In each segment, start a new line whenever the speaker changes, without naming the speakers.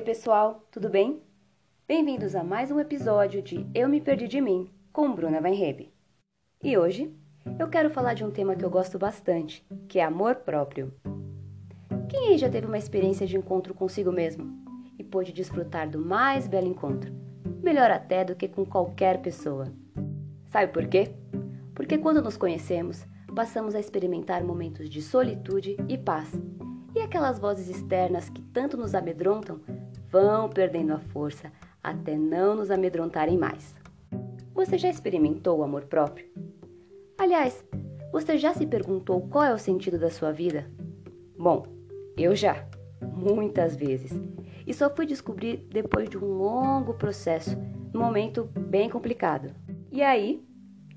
Oi, pessoal, tudo bem? Bem-vindos a mais um episódio de Eu Me Perdi de Mim, com Bruna Weinrebe. E hoje eu quero falar de um tema que eu gosto bastante, que é amor próprio. Quem aí já teve uma experiência de encontro consigo mesmo e pôde desfrutar do mais belo encontro, melhor até do que com qualquer pessoa? Sabe por quê? Porque quando nos conhecemos, passamos a experimentar momentos de solitude e paz. E aquelas vozes externas que tanto nos amedrontam vão perdendo a força até não nos amedrontarem mais. Você já experimentou o amor próprio? Aliás, você já se perguntou qual é o sentido da sua vida? Bom, eu já, muitas vezes. E só fui descobrir depois de um longo processo, num momento bem complicado. E aí,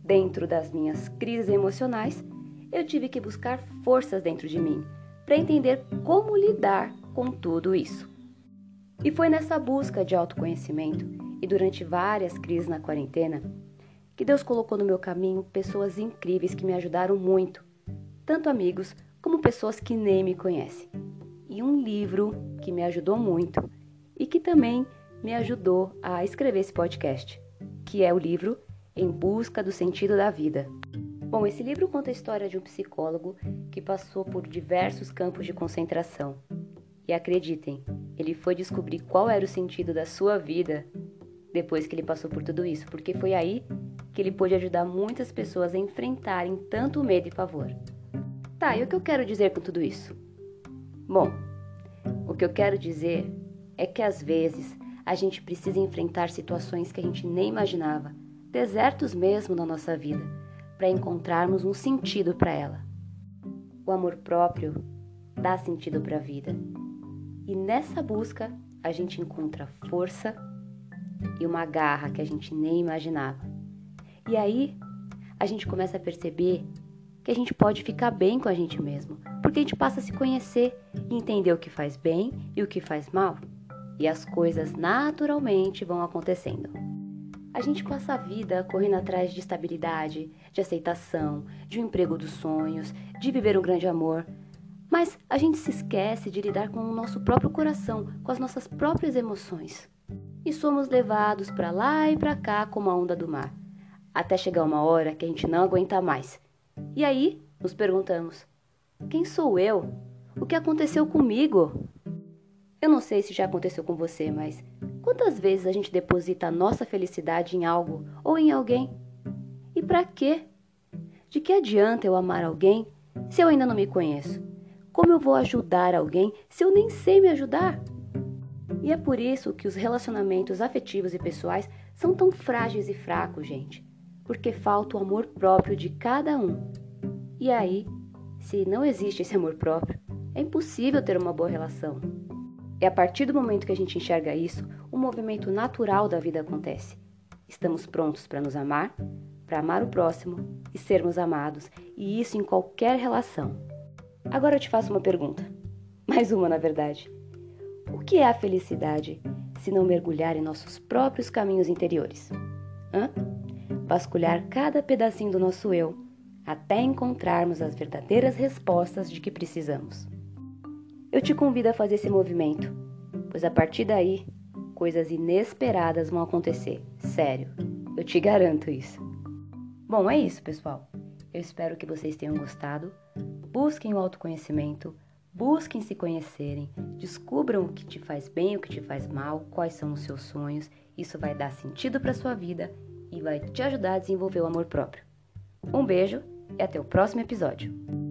dentro das minhas crises emocionais, eu tive que buscar forças dentro de mim para entender como lidar com tudo isso. E foi nessa busca de autoconhecimento e durante várias crises na quarentena que Deus colocou no meu caminho pessoas incríveis que me ajudaram muito, tanto amigos como pessoas que nem me conhecem. E um livro que me ajudou muito e que também me ajudou a escrever esse podcast, que é o livro Em Busca do Sentido da Vida. Bom, esse livro conta a história de um psicólogo que passou por diversos campos de concentração. E acreditem, ele foi descobrir qual era o sentido da sua vida depois que ele passou por tudo isso, porque foi aí que ele pôde ajudar muitas pessoas a enfrentarem tanto medo e pavor. Tá, e o que eu quero dizer com tudo isso? Bom, o que eu quero dizer é que às vezes a gente precisa enfrentar situações que a gente nem imaginava, desertos mesmo na nossa vida, para encontrarmos um sentido para ela. O amor próprio dá sentido para a vida. E nessa busca a gente encontra força e uma garra que a gente nem imaginava. E aí a gente começa a perceber que a gente pode ficar bem com a gente mesmo, porque a gente passa a se conhecer e entender o que faz bem e o que faz mal. E as coisas naturalmente vão acontecendo. A gente passa a vida correndo atrás de estabilidade, de aceitação, de um emprego dos sonhos, de viver um grande amor. Mas a gente se esquece de lidar com o nosso próprio coração, com as nossas próprias emoções. E somos levados para lá e para cá como a onda do mar até chegar uma hora que a gente não aguenta mais. E aí nos perguntamos: quem sou eu? O que aconteceu comigo? Eu não sei se já aconteceu com você, mas quantas vezes a gente deposita a nossa felicidade em algo ou em alguém? E para quê? De que adianta eu amar alguém se eu ainda não me conheço? Como eu vou ajudar alguém se eu nem sei me ajudar? E é por isso que os relacionamentos afetivos e pessoais são tão frágeis e fracos, gente porque falta o amor próprio de cada um. E aí, se não existe esse amor próprio, é impossível ter uma boa relação. É a partir do momento que a gente enxerga isso, um movimento natural da vida acontece. Estamos prontos para nos amar, para amar o próximo e sermos amados, e isso em qualquer relação. Agora eu te faço uma pergunta. Mais uma, na verdade. O que é a felicidade se não mergulhar em nossos próprios caminhos interiores? Hã? vasculhar cada pedacinho do nosso eu, até encontrarmos as verdadeiras respostas de que precisamos. Eu te convido a fazer esse movimento, pois a partir daí, coisas inesperadas vão acontecer. Sério, eu te garanto isso. Bom, é isso, pessoal. Eu espero que vocês tenham gostado. Busquem o autoconhecimento, busquem se conhecerem, descubram o que te faz bem, o que te faz mal, quais são os seus sonhos. Isso vai dar sentido para sua vida e vai te ajudar a desenvolver o amor próprio. Um beijo e até o próximo episódio.